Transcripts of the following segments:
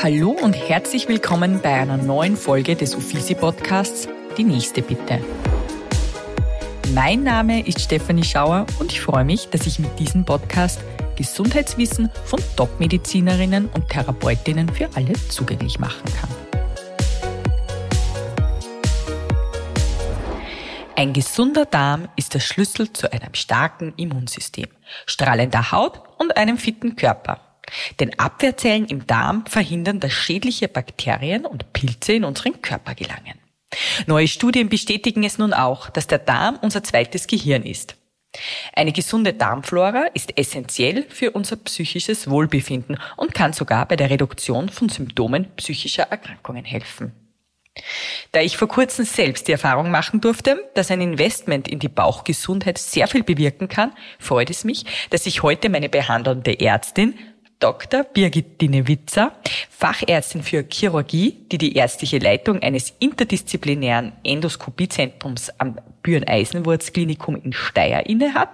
Hallo und herzlich willkommen bei einer neuen Folge des Uffizi Podcasts Die nächste bitte. Mein Name ist Stefanie Schauer und ich freue mich, dass ich mit diesem Podcast Gesundheitswissen von Top-Medizinerinnen und Therapeutinnen für alle zugänglich machen kann. Ein gesunder Darm ist der Schlüssel zu einem starken Immunsystem, strahlender Haut und einem fitten Körper. Denn Abwehrzellen im Darm verhindern, dass schädliche Bakterien und Pilze in unseren Körper gelangen. Neue Studien bestätigen es nun auch, dass der Darm unser zweites Gehirn ist. Eine gesunde Darmflora ist essentiell für unser psychisches Wohlbefinden und kann sogar bei der Reduktion von Symptomen psychischer Erkrankungen helfen. Da ich vor kurzem selbst die Erfahrung machen durfte, dass ein Investment in die Bauchgesundheit sehr viel bewirken kann, freut es mich, dass ich heute meine behandelnde Ärztin Dr. Birgit Dinewitzer, Fachärztin für Chirurgie, die die ärztliche Leitung eines interdisziplinären Endoskopiezentrums am Büren-Eisenwurz-Klinikum in Steyr innehat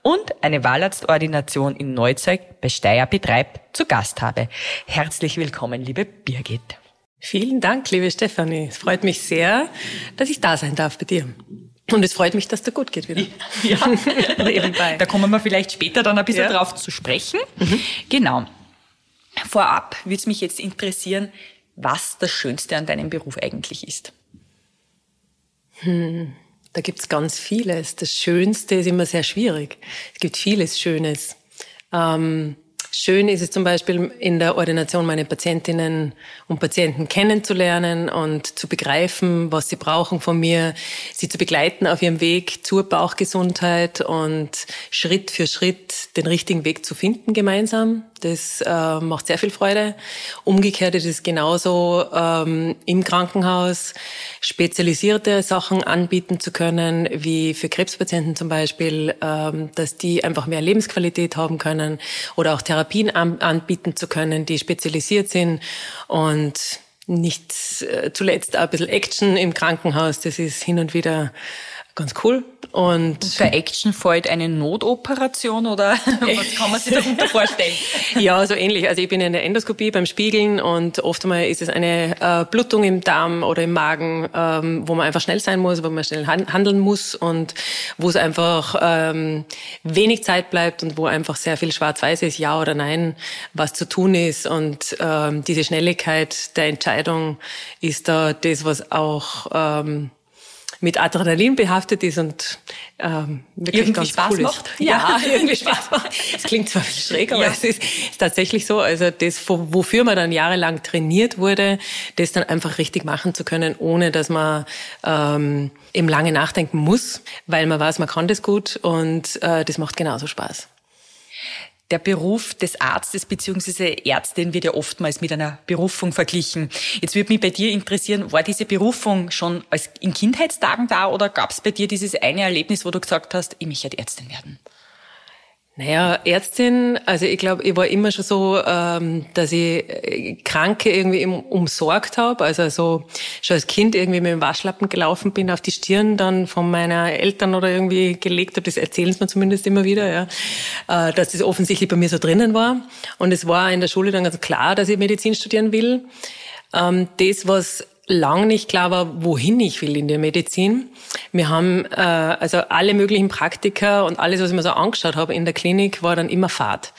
und eine Wahlarztordination in Neuzeug bei Steyr betreibt, zu Gast habe. Herzlich willkommen, liebe Birgit. Vielen Dank, liebe Stefanie. Es freut mich sehr, dass ich da sein darf bei dir. Und es freut mich, dass dir gut geht wieder. Ja, nebenbei. Da kommen wir vielleicht später dann ein bisschen ja. drauf zu sprechen. Mhm. Genau. Vorab würde es mich jetzt interessieren, was das Schönste an deinem Beruf eigentlich ist. Hm, da gibt's ganz vieles. Das Schönste ist immer sehr schwierig. Es gibt vieles Schönes. Ähm, Schön ist es zum Beispiel in der Ordination meine Patientinnen und Patienten kennenzulernen und zu begreifen, was sie brauchen von mir, sie zu begleiten auf ihrem Weg zur Bauchgesundheit und Schritt für Schritt den richtigen Weg zu finden gemeinsam. Das äh, macht sehr viel Freude. Umgekehrt ist es genauso ähm, im Krankenhaus spezialisierte Sachen anbieten zu können, wie für Krebspatienten zum Beispiel, ähm, dass die einfach mehr Lebensqualität haben können oder auch Therapien an, anbieten zu können, die spezialisiert sind und nicht äh, zuletzt auch ein bisschen Action im Krankenhaus. Das ist hin und wieder ganz cool. Und für Action fällt eine Notoperation oder was kann man sich darunter vorstellen? ja, so ähnlich. Also ich bin in der Endoskopie beim Spiegeln und oft einmal ist es eine äh, Blutung im Darm oder im Magen, ähm, wo man einfach schnell sein muss, wo man schnell handeln muss und wo es einfach ähm, wenig Zeit bleibt und wo einfach sehr viel schwarz-weiß ist, ja oder nein, was zu tun ist. Und ähm, diese Schnelligkeit der Entscheidung ist da das, was auch ähm, mit Adrenalin behaftet ist und ähm, wirklich irgendwie ganz Spaß cool macht. Ist. Ja, irgendwie Spaß macht. Es klingt zwar schräg, aber ja. es ist, ist, tatsächlich so. Also das, wofür man dann jahrelang trainiert wurde, das dann einfach richtig machen zu können, ohne dass man ähm, eben lange nachdenken muss, weil man weiß, man kann das gut und äh, das macht genauso Spaß der Beruf des Arztes bzw. Ärztin wird ja oftmals mit einer Berufung verglichen. Jetzt würde mich bei dir interessieren, war diese Berufung schon als in Kindheitstagen da oder gab es bei dir dieses eine Erlebnis, wo du gesagt hast, ich möchte Ärztin werden? Naja, Ärztin, also ich glaube, ich war immer schon so, ähm, dass ich äh, Kranke irgendwie umsorgt habe. Also so schon als Kind irgendwie mit dem Waschlappen gelaufen bin auf die Stirn, dann von meiner Eltern oder irgendwie gelegt habe, das erzählen sie mir zumindest immer wieder, ja, äh, dass das offensichtlich bei mir so drinnen war. Und es war in der Schule dann ganz klar, dass ich Medizin studieren will. Ähm, das, was lang nicht klar war, wohin ich will in der Medizin. Wir haben äh, also alle möglichen Praktika und alles, was ich mir so angeschaut habe in der Klinik, war dann immer Fahrt.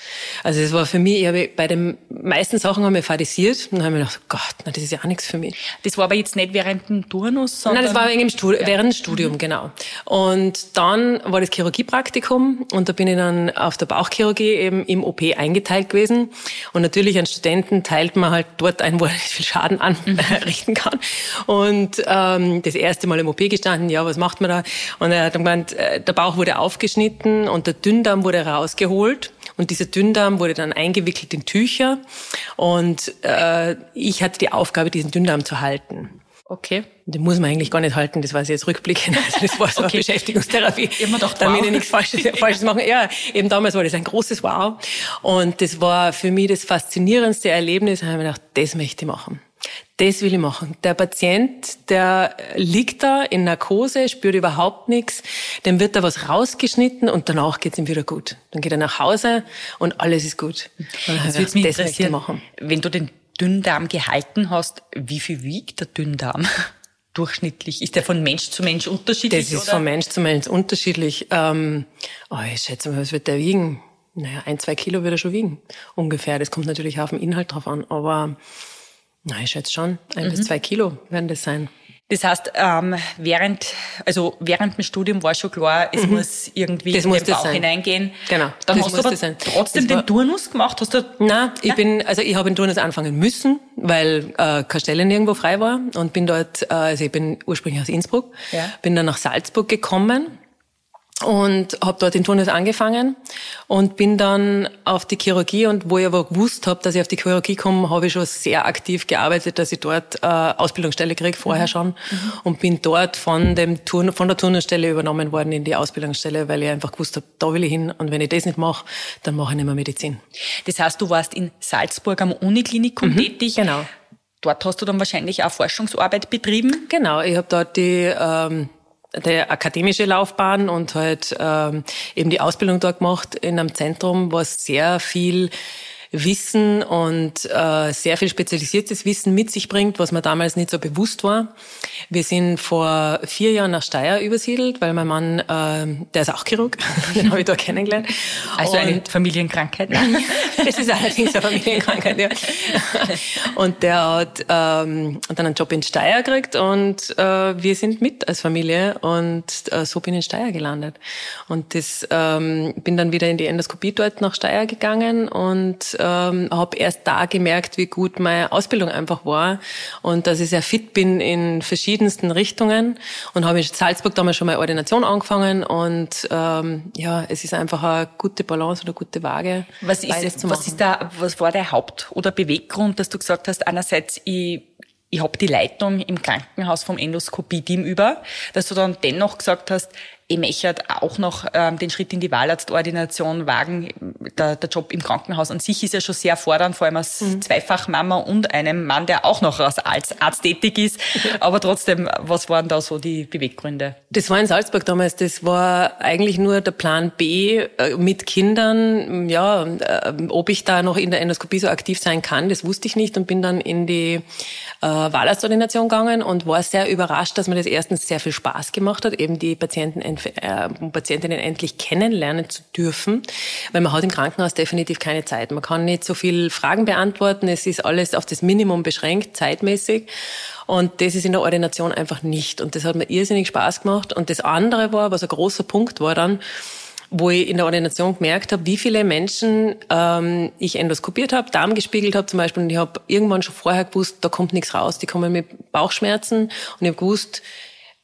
Also es war für mich, ich habe bei den meisten Sachen haben wir fadisiert und dann habe ich gedacht, Gott, na, das ist ja auch nichts für mich. Das war aber jetzt nicht während dem Turnus, sondern... Nein, das war wegen Studi ja. während dem Studium, mhm. genau. Und dann war das Chirurgiepraktikum und da bin ich dann auf der Bauchchirurgie eben im OP eingeteilt gewesen. Und natürlich an Studenten teilt man halt dort ein, wo er nicht viel Schaden anrichten kann. Und ähm, das erste Mal im OP gestanden, ja, was macht man da? Und er hat gemeint, äh, der Bauch wurde aufgeschnitten und der Dünndarm wurde rausgeholt. Und dieser Dünndarm wurde dann eingewickelt in Tücher. Und äh, ich hatte die Aufgabe, diesen Dünndarm zu halten. Okay. Den muss man eigentlich gar nicht halten, das war jetzt rückblickend. Also das war so okay. eine Beschäftigungstherapie. Immer doch damit wow. ich nichts Falsches, Falsches machen. Ja, eben damals war das ein großes Wow. Und das war für mich das faszinierendste Erlebnis. Da habe ich mir gedacht, das möchte ich machen. Das will ich machen. Der Patient, der liegt da in Narkose, spürt überhaupt nichts, dem wird da was rausgeschnitten und danach geht's ihm wieder gut. Dann geht er nach Hause und alles ist gut. Das würde mich interessieren, machen. wenn du den Dünndarm gehalten hast, wie viel wiegt der Dünndarm? durchschnittlich? Ist der von Mensch zu Mensch unterschiedlich? Das ist oder? von Mensch zu Mensch unterschiedlich. Ähm, oh, ich schätze mal, was wird der wiegen? Naja, ein, zwei Kilo wird er schon wiegen. Ungefähr. Das kommt natürlich auf den Inhalt drauf an. Aber na, ich schätze schon, ein mhm. bis zwei Kilo werden das sein. Das heißt, ähm, während, also während dem Studium war schon klar, es mhm. muss irgendwie das in den Bauch sein. hineingehen. Genau. Dann das hast du aber sein. trotzdem den Turnus gemacht? Hast du? Nein, ich bin, also ich habe den Turnus anfangen müssen, weil äh, keine Stelle nirgendwo frei war und bin dort, äh, also ich bin ursprünglich aus Innsbruck, ja. bin dann nach Salzburg gekommen und habe dort in Tunis angefangen und bin dann auf die Chirurgie und wo ich aber gewusst habe, dass ich auf die Chirurgie komme, habe ich schon sehr aktiv gearbeitet, dass ich dort äh, Ausbildungsstelle kriege, vorher mhm. schon mhm. und bin dort von dem Turn, von der Turnusstelle übernommen worden in die Ausbildungsstelle, weil ich einfach gewusst habe, da will ich hin und wenn ich das nicht mache, dann mache ich nicht mehr Medizin. Das heißt, du warst in Salzburg am Uniklinikum mhm, tätig. Genau. Dort hast du dann wahrscheinlich auch Forschungsarbeit betrieben? Genau, ich habe dort die ähm, der akademische Laufbahn und halt ähm, eben die Ausbildung dort gemacht in einem Zentrum, was sehr viel Wissen und äh, sehr viel spezialisiertes Wissen mit sich bringt, was mir damals nicht so bewusst war. Wir sind vor vier Jahren nach Steyr übersiedelt, weil mein Mann, äh, der ist auch Chirurg, den habe ich da kennengelernt. Also und eine Familienkrankheit? Ne? das ist allerdings eine Familienkrankheit, ja. Und der hat ähm, dann einen Job in Steyr gekriegt und äh, wir sind mit als Familie und äh, so bin ich in Steyr gelandet. Und das ähm, bin dann wieder in die Endoskopie dort nach Steyr gegangen und ähm, habe erst da gemerkt, wie gut meine Ausbildung einfach war und dass ich sehr fit bin in verschiedensten Richtungen und habe in Salzburg damals schon meine Ordination angefangen und ähm, ja, es ist einfach eine gute Balance oder gute Waage. Was ist, was ist da, was war der Haupt- oder Beweggrund, dass du gesagt hast, einerseits ich ich habe die Leitung im Krankenhaus vom Endoskopie-Team über, dass du dann dennoch gesagt hast, ich möchte auch noch ähm, den Schritt in die Wahlarztordination wagen. Der, der Job im Krankenhaus an sich ist ja schon sehr fordernd, vor allem als mhm. Zweifachmama und einem Mann, der auch noch als Arzt tätig ist. Aber trotzdem, was waren da so die Beweggründe? Das war in Salzburg damals. Das war eigentlich nur der Plan B äh, mit Kindern. Ja, äh, ob ich da noch in der Endoskopie so aktiv sein kann, das wusste ich nicht und bin dann in die äh, Wahlarztordination gegangen und war sehr überrascht, dass mir das erstens sehr viel Spaß gemacht hat, eben die Patienten äh, Patientinnen endlich kennenlernen zu dürfen, weil man hat im Krankenhaus definitiv keine Zeit. Man kann nicht so viel Fragen beantworten. Es ist alles auf das Minimum beschränkt, zeitmäßig. Und das ist in der Ordination einfach nicht. Und das hat mir irrsinnig Spaß gemacht. Und das andere war, was ein großer Punkt war dann, wo ich in der Ordination gemerkt habe, wie viele Menschen ähm, ich endoskopiert habe, Darm gespiegelt habe zum Beispiel. Und ich habe irgendwann schon vorher gewusst, da kommt nichts raus. Die kommen mit Bauchschmerzen. Und ich habe gewusst,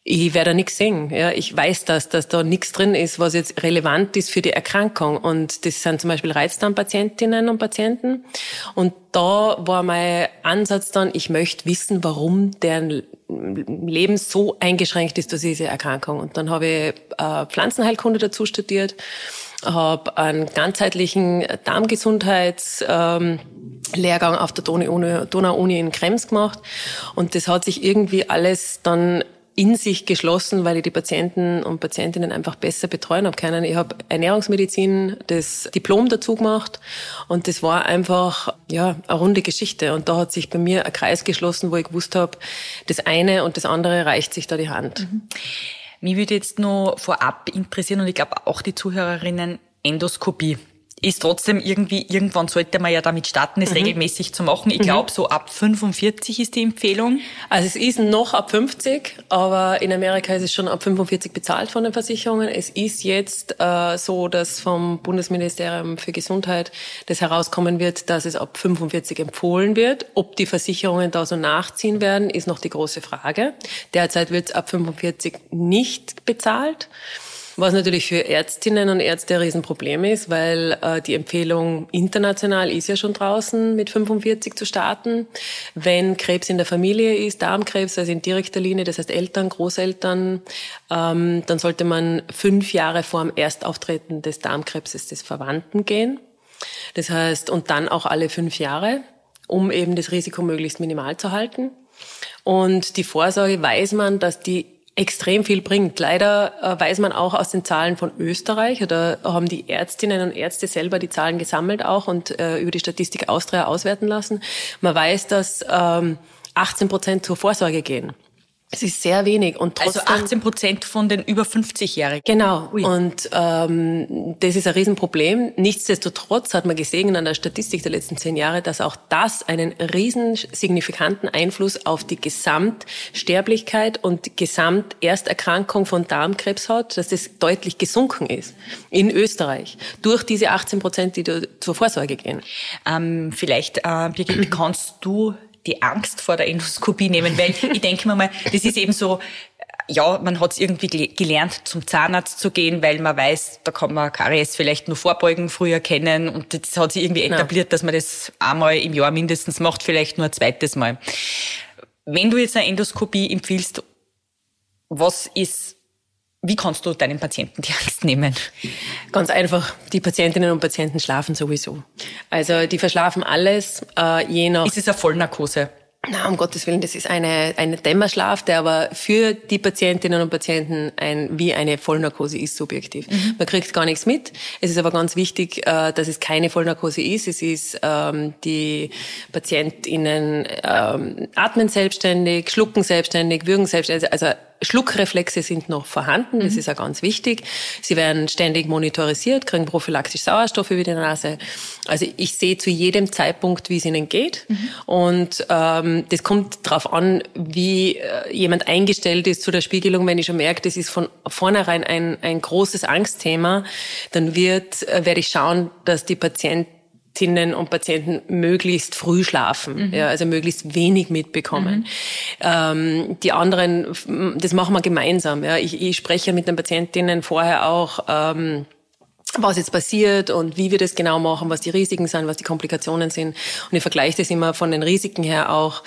ich werde da nichts sehen. Ja, ich weiß das, dass da nichts drin ist, was jetzt relevant ist für die Erkrankung. Und das sind zum Beispiel Reizdarmpatientinnen und Patienten. Und da war mein Ansatz dann, ich möchte wissen, warum deren Leben so eingeschränkt ist durch diese Erkrankung. Und dann habe ich äh, Pflanzenheilkunde dazu studiert, habe einen ganzheitlichen Darmgesundheits ähm, Lehrgang auf der Donau-Uni in Krems gemacht. Und das hat sich irgendwie alles dann in sich geschlossen, weil ich die Patienten und Patientinnen einfach besser betreuen habe können. Ich habe Ernährungsmedizin, das Diplom dazu gemacht und das war einfach ja eine runde Geschichte. Und da hat sich bei mir ein Kreis geschlossen, wo ich gewusst habe, das eine und das andere reicht sich da die Hand. Mhm. Mich würde jetzt nur vorab interessieren und ich glaube auch die Zuhörerinnen Endoskopie ist trotzdem irgendwie, irgendwann sollte man ja damit starten, es mhm. regelmäßig zu machen. Ich mhm. glaube, so ab 45 ist die Empfehlung. Also es ist noch ab 50, aber in Amerika ist es schon ab 45 bezahlt von den Versicherungen. Es ist jetzt äh, so, dass vom Bundesministerium für Gesundheit das herauskommen wird, dass es ab 45 empfohlen wird. Ob die Versicherungen da so nachziehen werden, ist noch die große Frage. Derzeit wird es ab 45 nicht bezahlt. Was natürlich für Ärztinnen und Ärzte ein Riesenproblem ist, weil äh, die Empfehlung international ist ja schon draußen, mit 45 zu starten. Wenn Krebs in der Familie ist, Darmkrebs, also in direkter Linie, das heißt Eltern, Großeltern, ähm, dann sollte man fünf Jahre vor dem Erstauftreten des Darmkrebses des Verwandten gehen. Das heißt, und dann auch alle fünf Jahre, um eben das Risiko möglichst minimal zu halten. Und die Vorsorge weiß man, dass die extrem viel bringt. Leider äh, weiß man auch aus den Zahlen von Österreich, oder haben die Ärztinnen und Ärzte selber die Zahlen gesammelt auch und äh, über die Statistik Austria auswerten lassen. Man weiß, dass ähm, 18 Prozent zur Vorsorge gehen. Es ist sehr wenig und also trotzdem. Also 18 Prozent von den über 50-Jährigen. Genau. Ui. Und ähm, das ist ein Riesenproblem. Nichtsdestotrotz hat man gesehen an der Statistik der letzten zehn Jahre, dass auch das einen riesen signifikanten Einfluss auf die Gesamtsterblichkeit und Gesamtersterkrankung von Darmkrebs hat, dass das deutlich gesunken ist in Österreich durch diese 18 Prozent, die zur Vorsorge gehen. Ähm, vielleicht, äh, Birgit, kannst du die Angst vor der Endoskopie nehmen, weil ich denke mir mal, das ist eben so, ja, man hat es irgendwie gelernt, zum Zahnarzt zu gehen, weil man weiß, da kann man Karies vielleicht nur vorbeugen, früher kennen und das hat sich irgendwie etabliert, ja. dass man das einmal im Jahr mindestens macht, vielleicht nur ein zweites Mal. Wenn du jetzt eine Endoskopie empfiehlst, was ist wie kannst du deinen Patienten die Angst nehmen? Ganz einfach, die Patientinnen und Patienten schlafen sowieso. Also die verschlafen alles, äh, je nach... Ist es eine Vollnarkose? Na, um Gottes Willen, das ist eine, eine Dämmerschlaf, der aber für die Patientinnen und Patienten ein, wie eine Vollnarkose ist, subjektiv. Mhm. Man kriegt gar nichts mit. Es ist aber ganz wichtig, äh, dass es keine Vollnarkose ist. Es ist, ähm, die PatientInnen ähm, atmen selbstständig, schlucken selbstständig, würgen selbstständig, also Schluckreflexe sind noch vorhanden, das mhm. ist ja ganz wichtig. Sie werden ständig monitorisiert, kriegen prophylaktisch Sauerstoff über die Nase. Also ich sehe zu jedem Zeitpunkt, wie es ihnen geht. Mhm. Und ähm, das kommt darauf an, wie äh, jemand eingestellt ist zu der Spiegelung. Wenn ich schon merke, das ist von vornherein ein, ein großes Angstthema, dann wird, äh, werde ich schauen, dass die Patienten Patientinnen und Patienten möglichst früh schlafen, mhm. ja, also möglichst wenig mitbekommen. Mhm. Ähm, die anderen, das machen wir gemeinsam. Ja. Ich, ich spreche mit den Patientinnen vorher auch. Ähm, was jetzt passiert und wie wir das genau machen, was die Risiken sind, was die Komplikationen sind. Und ich vergleiche das immer von den Risiken her auch.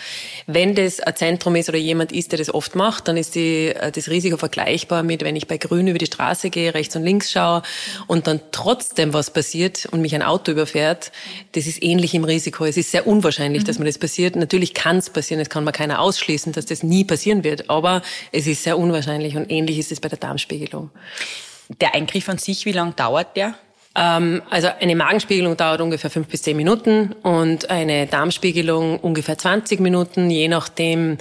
Wenn das ein Zentrum ist oder jemand ist, der das oft macht, dann ist die, äh, das Risiko vergleichbar mit, wenn ich bei Grün über die Straße gehe, rechts und links schaue und dann trotzdem was passiert und mich ein Auto überfährt. Das ist ähnlich im Risiko. Es ist sehr unwahrscheinlich, mhm. dass mir das passiert. Natürlich kann es passieren, es kann man keiner ausschließen, dass das nie passieren wird, aber es ist sehr unwahrscheinlich und ähnlich ist es bei der Darmspiegelung. Der Eingriff an sich, wie lang dauert der? Ähm, also eine Magenspiegelung dauert ungefähr fünf bis zehn Minuten und eine Darmspiegelung ungefähr 20 Minuten, je nachdem,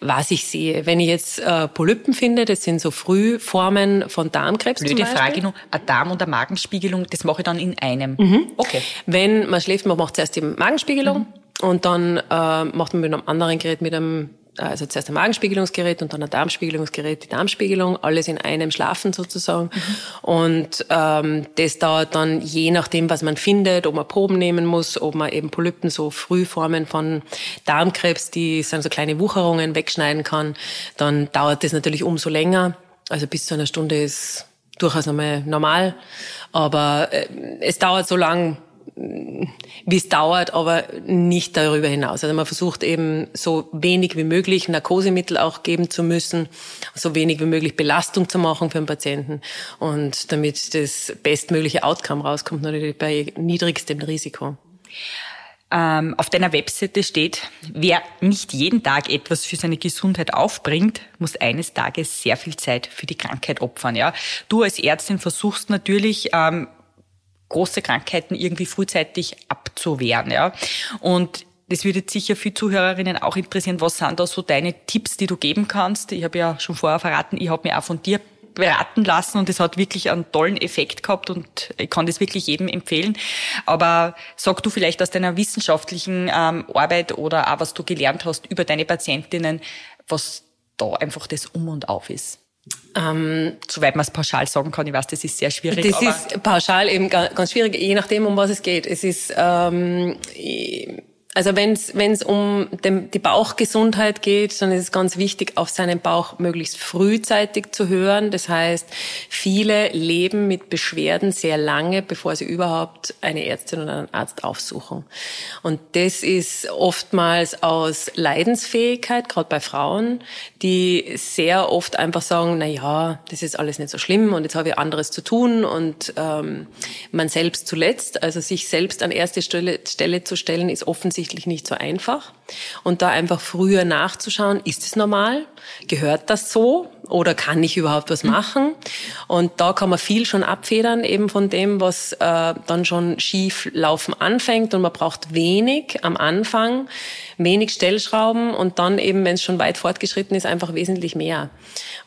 was ich sehe. Wenn ich jetzt äh, Polypen finde, das sind so Frühformen von Darmkrebs Blöde Frage nur, eine Darm- und eine Magenspiegelung, das mache ich dann in einem? Mhm. Okay. Wenn man schläft, man macht zuerst die Magenspiegelung mhm. und dann äh, macht man mit einem anderen Gerät, mit einem also zuerst ein Magenspiegelungsgerät und dann ein Darmspiegelungsgerät, die Darmspiegelung, alles in einem Schlafen sozusagen. Mhm. Und ähm, das dauert dann je nachdem, was man findet, ob man Proben nehmen muss, ob man eben Polypen, so Frühformen von Darmkrebs, die sind so kleine Wucherungen, wegschneiden kann, dann dauert das natürlich umso länger. Also bis zu einer Stunde ist durchaus nochmal normal. Aber äh, es dauert so lang, wie es dauert, aber nicht darüber hinaus. Also man versucht eben so wenig wie möglich Narkosemittel auch geben zu müssen, so wenig wie möglich Belastung zu machen für den Patienten und damit das bestmögliche Outcome rauskommt, natürlich bei niedrigstem Risiko. Ähm, auf deiner Webseite steht, wer nicht jeden Tag etwas für seine Gesundheit aufbringt, muss eines Tages sehr viel Zeit für die Krankheit opfern. Ja, du als Ärztin versuchst natürlich ähm, große Krankheiten irgendwie frühzeitig abzuwehren. Ja? Und das würde sicher viele Zuhörerinnen auch interessieren. Was sind da so deine Tipps, die du geben kannst? Ich habe ja schon vorher verraten, ich habe mir auch von dir beraten lassen und es hat wirklich einen tollen Effekt gehabt und ich kann das wirklich jedem empfehlen. Aber sag du vielleicht aus deiner wissenschaftlichen ähm, Arbeit oder auch was du gelernt hast über deine Patientinnen, was da einfach das Um und Auf ist. Ähm, Soweit man es pauschal sagen kann, ich weiß, das ist sehr schwierig. Das ist pauschal eben ganz schwierig, je nachdem, um was es geht. Es ist ähm, also wenn es um dem, die Bauchgesundheit geht, dann ist es ganz wichtig, auf seinen Bauch möglichst frühzeitig zu hören. Das heißt, viele leben mit Beschwerden sehr lange, bevor sie überhaupt eine Ärztin oder einen Arzt aufsuchen. Und das ist oftmals aus Leidensfähigkeit, gerade bei Frauen, die sehr oft einfach sagen, na ja, das ist alles nicht so schlimm und jetzt habe ich anderes zu tun und ähm, man selbst zuletzt, also sich selbst an erste Stelle, Stelle zu stellen, ist offensichtlich offensichtlich nicht so einfach. Und da einfach früher nachzuschauen, ist es normal? Gehört das so? Oder kann ich überhaupt was machen? Und da kann man viel schon abfedern, eben von dem, was äh, dann schon schief laufen anfängt. Und man braucht wenig am Anfang, wenig Stellschrauben und dann eben, wenn es schon weit fortgeschritten ist, einfach wesentlich mehr.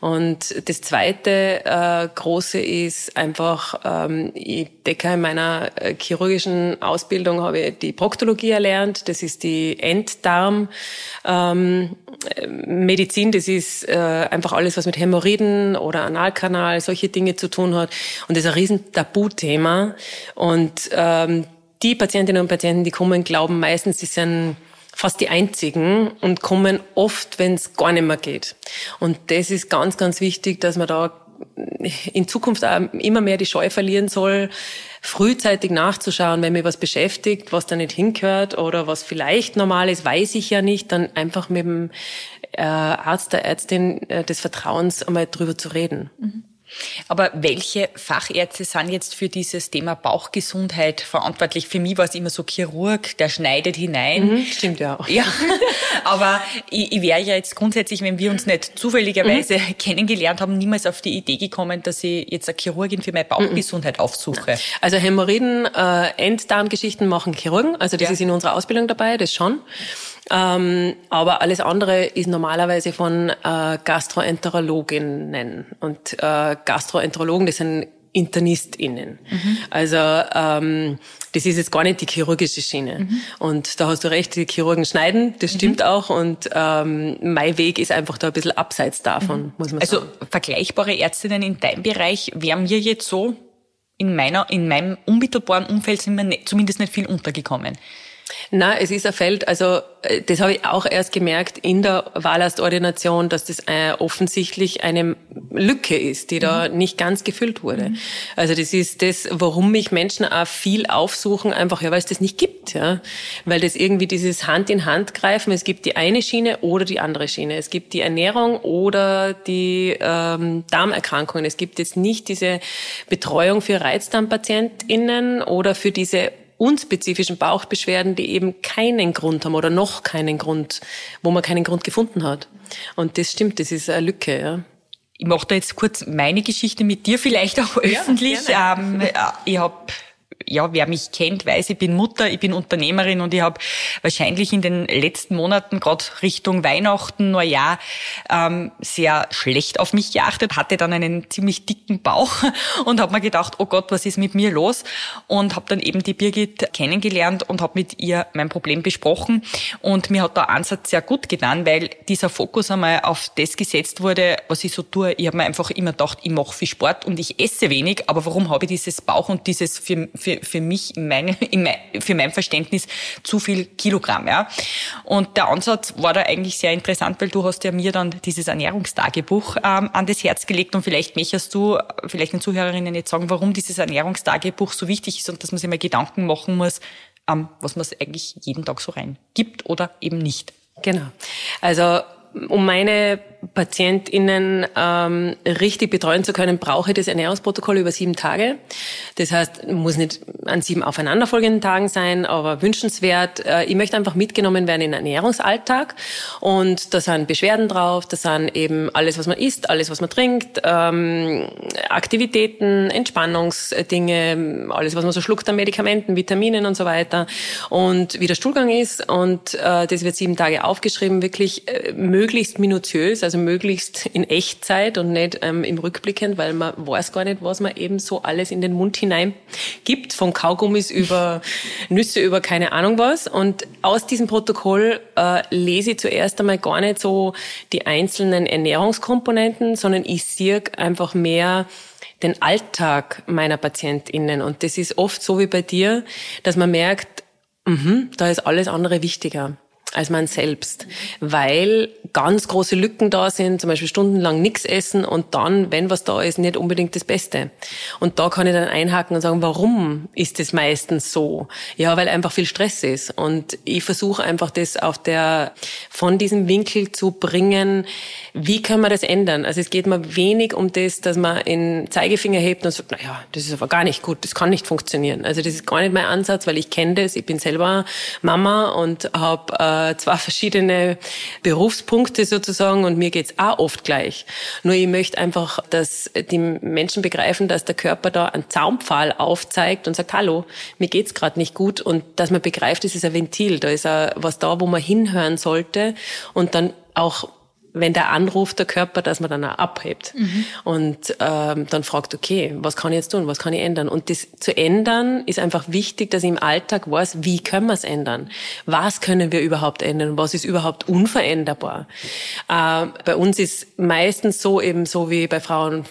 Und das zweite äh, große ist einfach, ähm, ich decke in meiner äh, chirurgischen Ausbildung habe ich die Proktologie erlernt. Das ist die Enddarm. Ähm, Medizin, das ist äh, einfach alles, was mit Hämorrhoiden oder Analkanal, solche Dinge zu tun hat. Und das ist ein riesen Tabuthema. Und ähm, die Patientinnen und Patienten, die kommen, glauben meistens, sie sind fast die einzigen und kommen oft, wenn es gar nicht mehr geht. Und das ist ganz, ganz wichtig, dass man da in Zukunft auch immer mehr die Scheu verlieren soll, frühzeitig nachzuschauen, wenn mir was beschäftigt, was da nicht hingehört oder was vielleicht normal ist, weiß ich ja nicht, dann einfach mit dem äh, Arzt, der Ärztin äh, des Vertrauens einmal drüber zu reden. Mhm. Aber welche Fachärzte sind jetzt für dieses Thema Bauchgesundheit verantwortlich? Für mich war es immer so Chirurg, der schneidet hinein. Mhm, stimmt ja auch. Ja, aber ich, ich wäre ja jetzt grundsätzlich, wenn wir uns nicht zufälligerweise mhm. kennengelernt haben, niemals auf die Idee gekommen, dass ich jetzt eine Chirurgin für meine Bauchgesundheit mhm. aufsuche. Also Hämorrhoiden, äh, Enddarmgeschichten machen Chirurgen, also das ja. ist in unserer Ausbildung dabei, das schon. Ähm, aber alles andere ist normalerweise von äh, Gastroenterologinnen. Und äh, Gastroenterologen, das sind InternistInnen. Mhm. Also ähm, das ist jetzt gar nicht die chirurgische Schiene. Mhm. Und da hast du recht, die Chirurgen schneiden, das stimmt mhm. auch. Und ähm, mein Weg ist einfach da ein bisschen abseits davon, mhm. muss man also, sagen. Also vergleichbare Ärztinnen in deinem Bereich wären mir jetzt so in meiner, in meinem unmittelbaren Umfeld sind mir nicht, zumindest nicht viel untergekommen. Na, es ist ein Feld, also äh, das habe ich auch erst gemerkt in der Wahlerstordination, dass das äh, offensichtlich eine Lücke ist, die da mhm. nicht ganz gefüllt wurde. Mhm. Also das ist das, warum mich Menschen auch viel aufsuchen, einfach ja, weil es das nicht gibt, ja, weil das irgendwie dieses Hand in Hand greifen. Es gibt die eine Schiene oder die andere Schiene. Es gibt die Ernährung oder die ähm, Darmerkrankungen. Es gibt jetzt nicht diese Betreuung für Reizdarmpatientinnen oder für diese unspezifischen Bauchbeschwerden, die eben keinen Grund haben oder noch keinen Grund, wo man keinen Grund gefunden hat. Und das stimmt, das ist eine Lücke, ja. Ich mache da jetzt kurz meine Geschichte mit dir, vielleicht auch öffentlich. Ja, ähm, ich habe ja, wer mich kennt, weiß, ich bin Mutter, ich bin Unternehmerin und ich habe wahrscheinlich in den letzten Monaten, gerade Richtung Weihnachten, Neujahr, ähm, sehr schlecht auf mich geachtet, hatte dann einen ziemlich dicken Bauch und habe mir gedacht, oh Gott, was ist mit mir los? Und habe dann eben die Birgit kennengelernt und habe mit ihr mein Problem besprochen. Und mir hat der Ansatz sehr gut getan, weil dieser Fokus einmal auf das gesetzt wurde, was ich so tue. Ich habe mir einfach immer gedacht, ich mache viel Sport und ich esse wenig, aber warum habe ich dieses Bauch und dieses für, für für, mich, in meine, in mein, für mein Verständnis zu viel Kilogramm. Ja. Und der Ansatz war da eigentlich sehr interessant, weil du hast ja mir dann dieses Ernährungstagebuch ähm, an das Herz gelegt und vielleicht möchtest du vielleicht den Zuhörerinnen jetzt sagen, warum dieses Ernährungstagebuch so wichtig ist und dass man sich mal Gedanken machen muss, ähm, was man eigentlich jeden Tag so rein gibt oder eben nicht. Genau. Also um meine PatientInnen ähm, richtig betreuen zu können, brauche ich das Ernährungsprotokoll über sieben Tage. Das heißt, muss nicht an sieben aufeinanderfolgenden Tagen sein, aber wünschenswert. Äh, ich möchte einfach mitgenommen werden in den Ernährungsalltag. Und da sind Beschwerden drauf, da sind eben alles, was man isst, alles, was man trinkt, ähm, Aktivitäten, Entspannungsdinge, alles, was man so schluckt an Medikamenten, Vitaminen und so weiter. Und wie der Stuhlgang ist. Und äh, das wird sieben Tage aufgeschrieben, wirklich äh, möglichst minutiös also möglichst in Echtzeit und nicht ähm, im Rückblickend, weil man weiß gar nicht, was man eben so alles in den Mund hinein gibt, von Kaugummis über Nüsse über keine Ahnung was. Und aus diesem Protokoll äh, lese ich zuerst einmal gar nicht so die einzelnen Ernährungskomponenten, sondern ich sehe einfach mehr den Alltag meiner PatientInnen. Und das ist oft so wie bei dir, dass man merkt, mh, da ist alles andere wichtiger als man selbst, weil ganz große Lücken da sind, zum Beispiel stundenlang nichts essen und dann, wenn was da ist, nicht unbedingt das Beste. Und da kann ich dann einhaken und sagen, warum ist es meistens so? Ja, weil einfach viel Stress ist. Und ich versuche einfach das auf der, von diesem Winkel zu bringen, wie können wir das ändern? Also es geht mir wenig um das, dass man in Zeigefinger hebt und sagt, naja, das ist aber gar nicht gut, das kann nicht funktionieren. Also das ist gar nicht mein Ansatz, weil ich kenne das, ich bin selber Mama und habe äh, zwei verschiedene Berufspunkte sozusagen und mir geht's auch oft gleich. Nur ich möchte einfach, dass die Menschen begreifen, dass der Körper da einen Zaumpfahl aufzeigt und sagt, hallo, mir geht's gerade nicht gut und dass man begreift, das ist ein Ventil, da ist was da, wo man hinhören sollte und dann auch wenn der anruft, der Körper, dass man dann auch abhebt mhm. und ähm, dann fragt, okay, was kann ich jetzt tun, was kann ich ändern? Und das zu ändern ist einfach wichtig, dass ich im Alltag weiß, wie können wir es ändern? Was können wir überhaupt ändern? Was ist überhaupt unveränderbar? Äh, bei uns ist meistens so eben so wie bei Frauen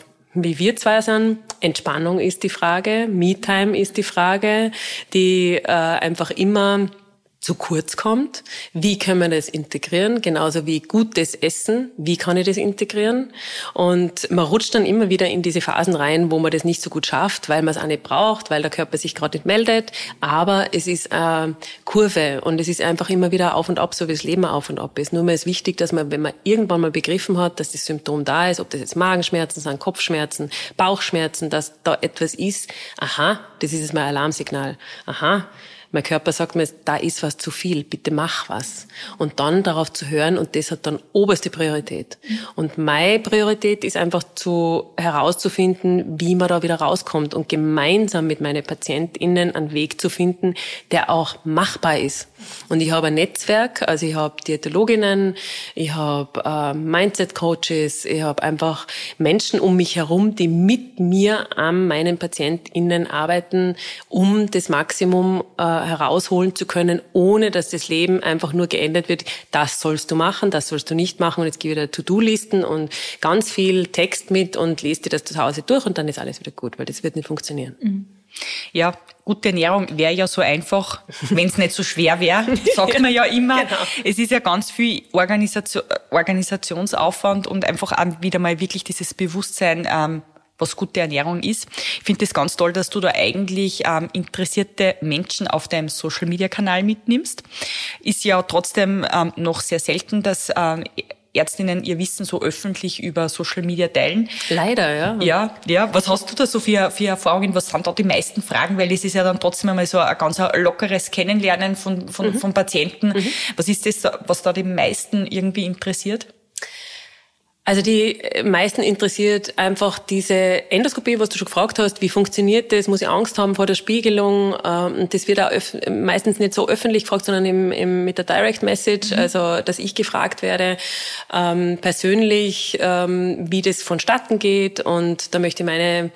wie wir zwei sind. Entspannung ist die Frage, Me-Time ist die Frage, die äh, einfach immer zu kurz kommt. Wie können wir das integrieren? Genauso wie gutes Essen. Wie kann ich das integrieren? Und man rutscht dann immer wieder in diese Phasen rein, wo man das nicht so gut schafft, weil man es auch nicht braucht, weil der Körper sich gerade nicht meldet. Aber es ist eine Kurve und es ist einfach immer wieder auf und ab, so wie das Leben auf und ab ist. Nur mal ist wichtig, dass man, wenn man irgendwann mal begriffen hat, dass das Symptom da ist, ob das jetzt Magenschmerzen sind, Kopfschmerzen, Bauchschmerzen, dass da etwas ist, aha, das ist jetzt mein Alarmsignal. Aha, mein Körper sagt mir, da ist was zu viel, bitte mach was. Und dann darauf zu hören und das hat dann oberste Priorität. Und meine Priorität ist einfach zu, herauszufinden, wie man da wieder rauskommt und gemeinsam mit meinen PatientInnen einen Weg zu finden, der auch machbar ist. Und ich habe ein Netzwerk, also ich habe Diätologinnen, ich habe äh, Mindset-Coaches, ich habe einfach Menschen um mich herum, die mit mir an meinen PatientInnen arbeiten, um das Maximum äh, herausholen zu können, ohne dass das Leben einfach nur geändert wird. Das sollst du machen, das sollst du nicht machen. Und jetzt gebe dir To-Do-Listen und ganz viel Text mit und lese dir das zu Hause durch und dann ist alles wieder gut, weil das wird nicht funktionieren. Mhm. Ja, gute Ernährung wäre ja so einfach, wenn es nicht so schwer wäre, sagt man ja immer. Genau. Es ist ja ganz viel Organisation, Organisationsaufwand und einfach auch wieder mal wirklich dieses Bewusstsein, ähm, was gute Ernährung ist. Ich finde es ganz toll, dass du da eigentlich ähm, interessierte Menschen auf deinem Social-Media-Kanal mitnimmst. Ist ja trotzdem ähm, noch sehr selten, dass ähm, Ärztinnen ihr Wissen so öffentlich über Social Media teilen. Leider, ja. Ja, ja. Was hast du da so für, für Erfahrungen? Was sind da die meisten Fragen? Weil es ist ja dann trotzdem einmal so ein ganz lockeres Kennenlernen von, von, mhm. von Patienten. Mhm. Was ist das, was da die meisten irgendwie interessiert? Also die meisten interessiert einfach diese Endoskopie, was du schon gefragt hast, wie funktioniert das, muss ich Angst haben vor der Spiegelung. Ähm, das wird auch meistens nicht so öffentlich gefragt, sondern im, im, mit der Direct Message, mhm. also dass ich gefragt werde ähm, persönlich, ähm, wie das vonstatten geht. Und da möchte ich meine,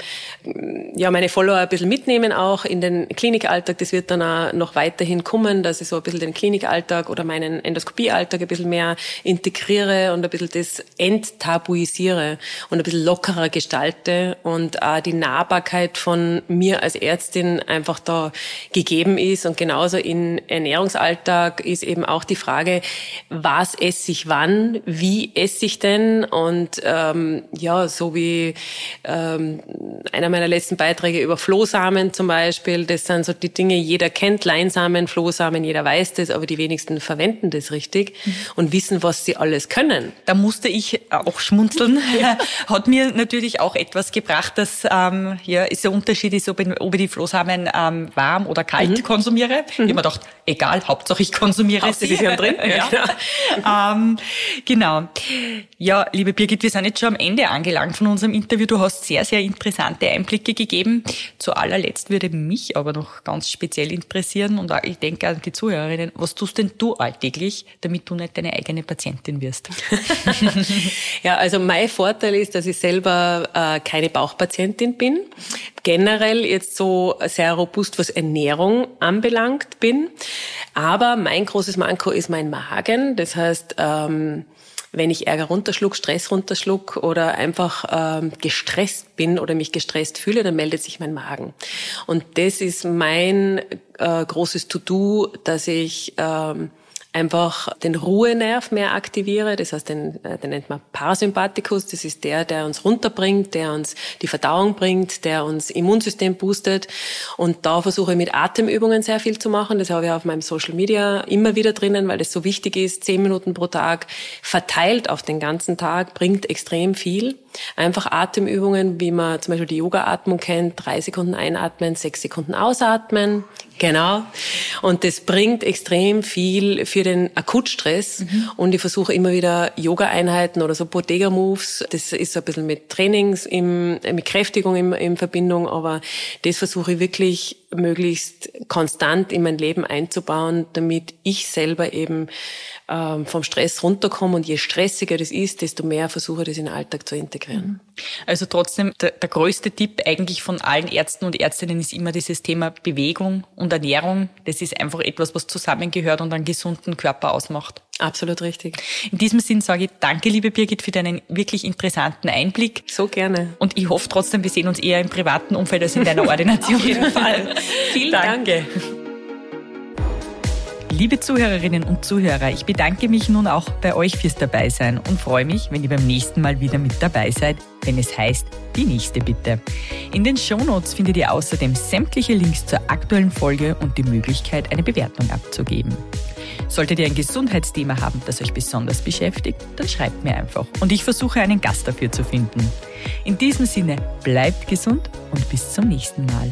ja, meine Follower ein bisschen mitnehmen auch in den Klinikalltag. Das wird dann auch noch weiterhin kommen, dass ich so ein bisschen den Klinikalltag oder meinen Endoskopiealltag ein bisschen mehr integriere und ein bisschen das End tabuisiere und ein bisschen lockerer gestalte und auch die Nahbarkeit von mir als Ärztin einfach da gegeben ist. Und genauso in Ernährungsalltag ist eben auch die Frage, was esse ich wann, wie esse ich denn? Und ähm, ja, so wie ähm, einer meiner letzten Beiträge über Flohsamen zum Beispiel, das sind so die Dinge, jeder kennt Leinsamen, Flohsamen, jeder weiß das, aber die wenigsten verwenden das richtig mhm. und wissen, was sie alles können. Da musste ich auch auch schmunzeln, hat mir natürlich auch etwas gebracht, dass ähm, ja, ist der Unterschied ist, ob ich, ob ich die Flohsamen ähm, warm oder kalt mhm. konsumiere. Mhm. Ich habe mir gedacht, egal, Hauptsache ich konsumiere Hauptsache sie. Sie drin. ja. ja. ähm, genau. Ja, liebe Birgit, wir sind jetzt schon am Ende angelangt von unserem Interview. Du hast sehr, sehr interessante Einblicke gegeben. Zu allerletzt würde mich aber noch ganz speziell interessieren und ich denke an die Zuhörerinnen, was tust denn du alltäglich, damit du nicht deine eigene Patientin wirst? Ja, also mein Vorteil ist, dass ich selber äh, keine Bauchpatientin bin. Generell jetzt so sehr robust, was Ernährung anbelangt bin. Aber mein großes Manko ist mein Magen. Das heißt, ähm, wenn ich Ärger runterschluck, Stress runterschluck oder einfach ähm, gestresst bin oder mich gestresst fühle, dann meldet sich mein Magen. Und das ist mein äh, großes To-Do, dass ich ähm, einfach den Ruhenerv mehr aktiviere. Das heißt, den, äh, den nennt man Parasympathikus. Das ist der, der uns runterbringt, der uns die Verdauung bringt, der uns Immunsystem boostet. Und da versuche ich mit Atemübungen sehr viel zu machen. Das habe ich auf meinem Social Media immer wieder drinnen, weil das so wichtig ist. Zehn Minuten pro Tag verteilt auf den ganzen Tag bringt extrem viel. Einfach Atemübungen, wie man zum Beispiel die Yoga-Atmung kennt. Drei Sekunden einatmen, sechs Sekunden ausatmen. Genau. Und das bringt extrem viel für den Akutstress. Mhm. Und ich versuche immer wieder Yoga-Einheiten oder so Bodega-Moves. Das ist so ein bisschen mit Trainings, im, mit Kräftigung in, in Verbindung. Aber das versuche ich wirklich möglichst konstant in mein Leben einzubauen, damit ich selber eben ähm, vom Stress runterkomme. Und je stressiger das ist, desto mehr versuche ich das in den Alltag zu integrieren. Mhm. Also trotzdem, der, der größte Tipp eigentlich von allen Ärzten und Ärztinnen ist immer dieses Thema Bewegung und Ernährung. Das ist einfach etwas, was zusammengehört und einen gesunden Körper ausmacht. Absolut richtig. In diesem Sinn sage ich danke, liebe Birgit, für deinen wirklich interessanten Einblick. So gerne. Und ich hoffe trotzdem, wir sehen uns eher im privaten Umfeld als in deiner Ordination. Auf jeden Fall. Vielen Dank. Danke. Liebe Zuhörerinnen und Zuhörer, ich bedanke mich nun auch bei euch fürs Dabeisein und freue mich, wenn ihr beim nächsten Mal wieder mit dabei seid, wenn es heißt, die nächste bitte. In den Shownotes findet ihr außerdem sämtliche Links zur aktuellen Folge und die Möglichkeit, eine Bewertung abzugeben. Solltet ihr ein Gesundheitsthema haben, das euch besonders beschäftigt, dann schreibt mir einfach und ich versuche einen Gast dafür zu finden. In diesem Sinne, bleibt gesund und bis zum nächsten Mal.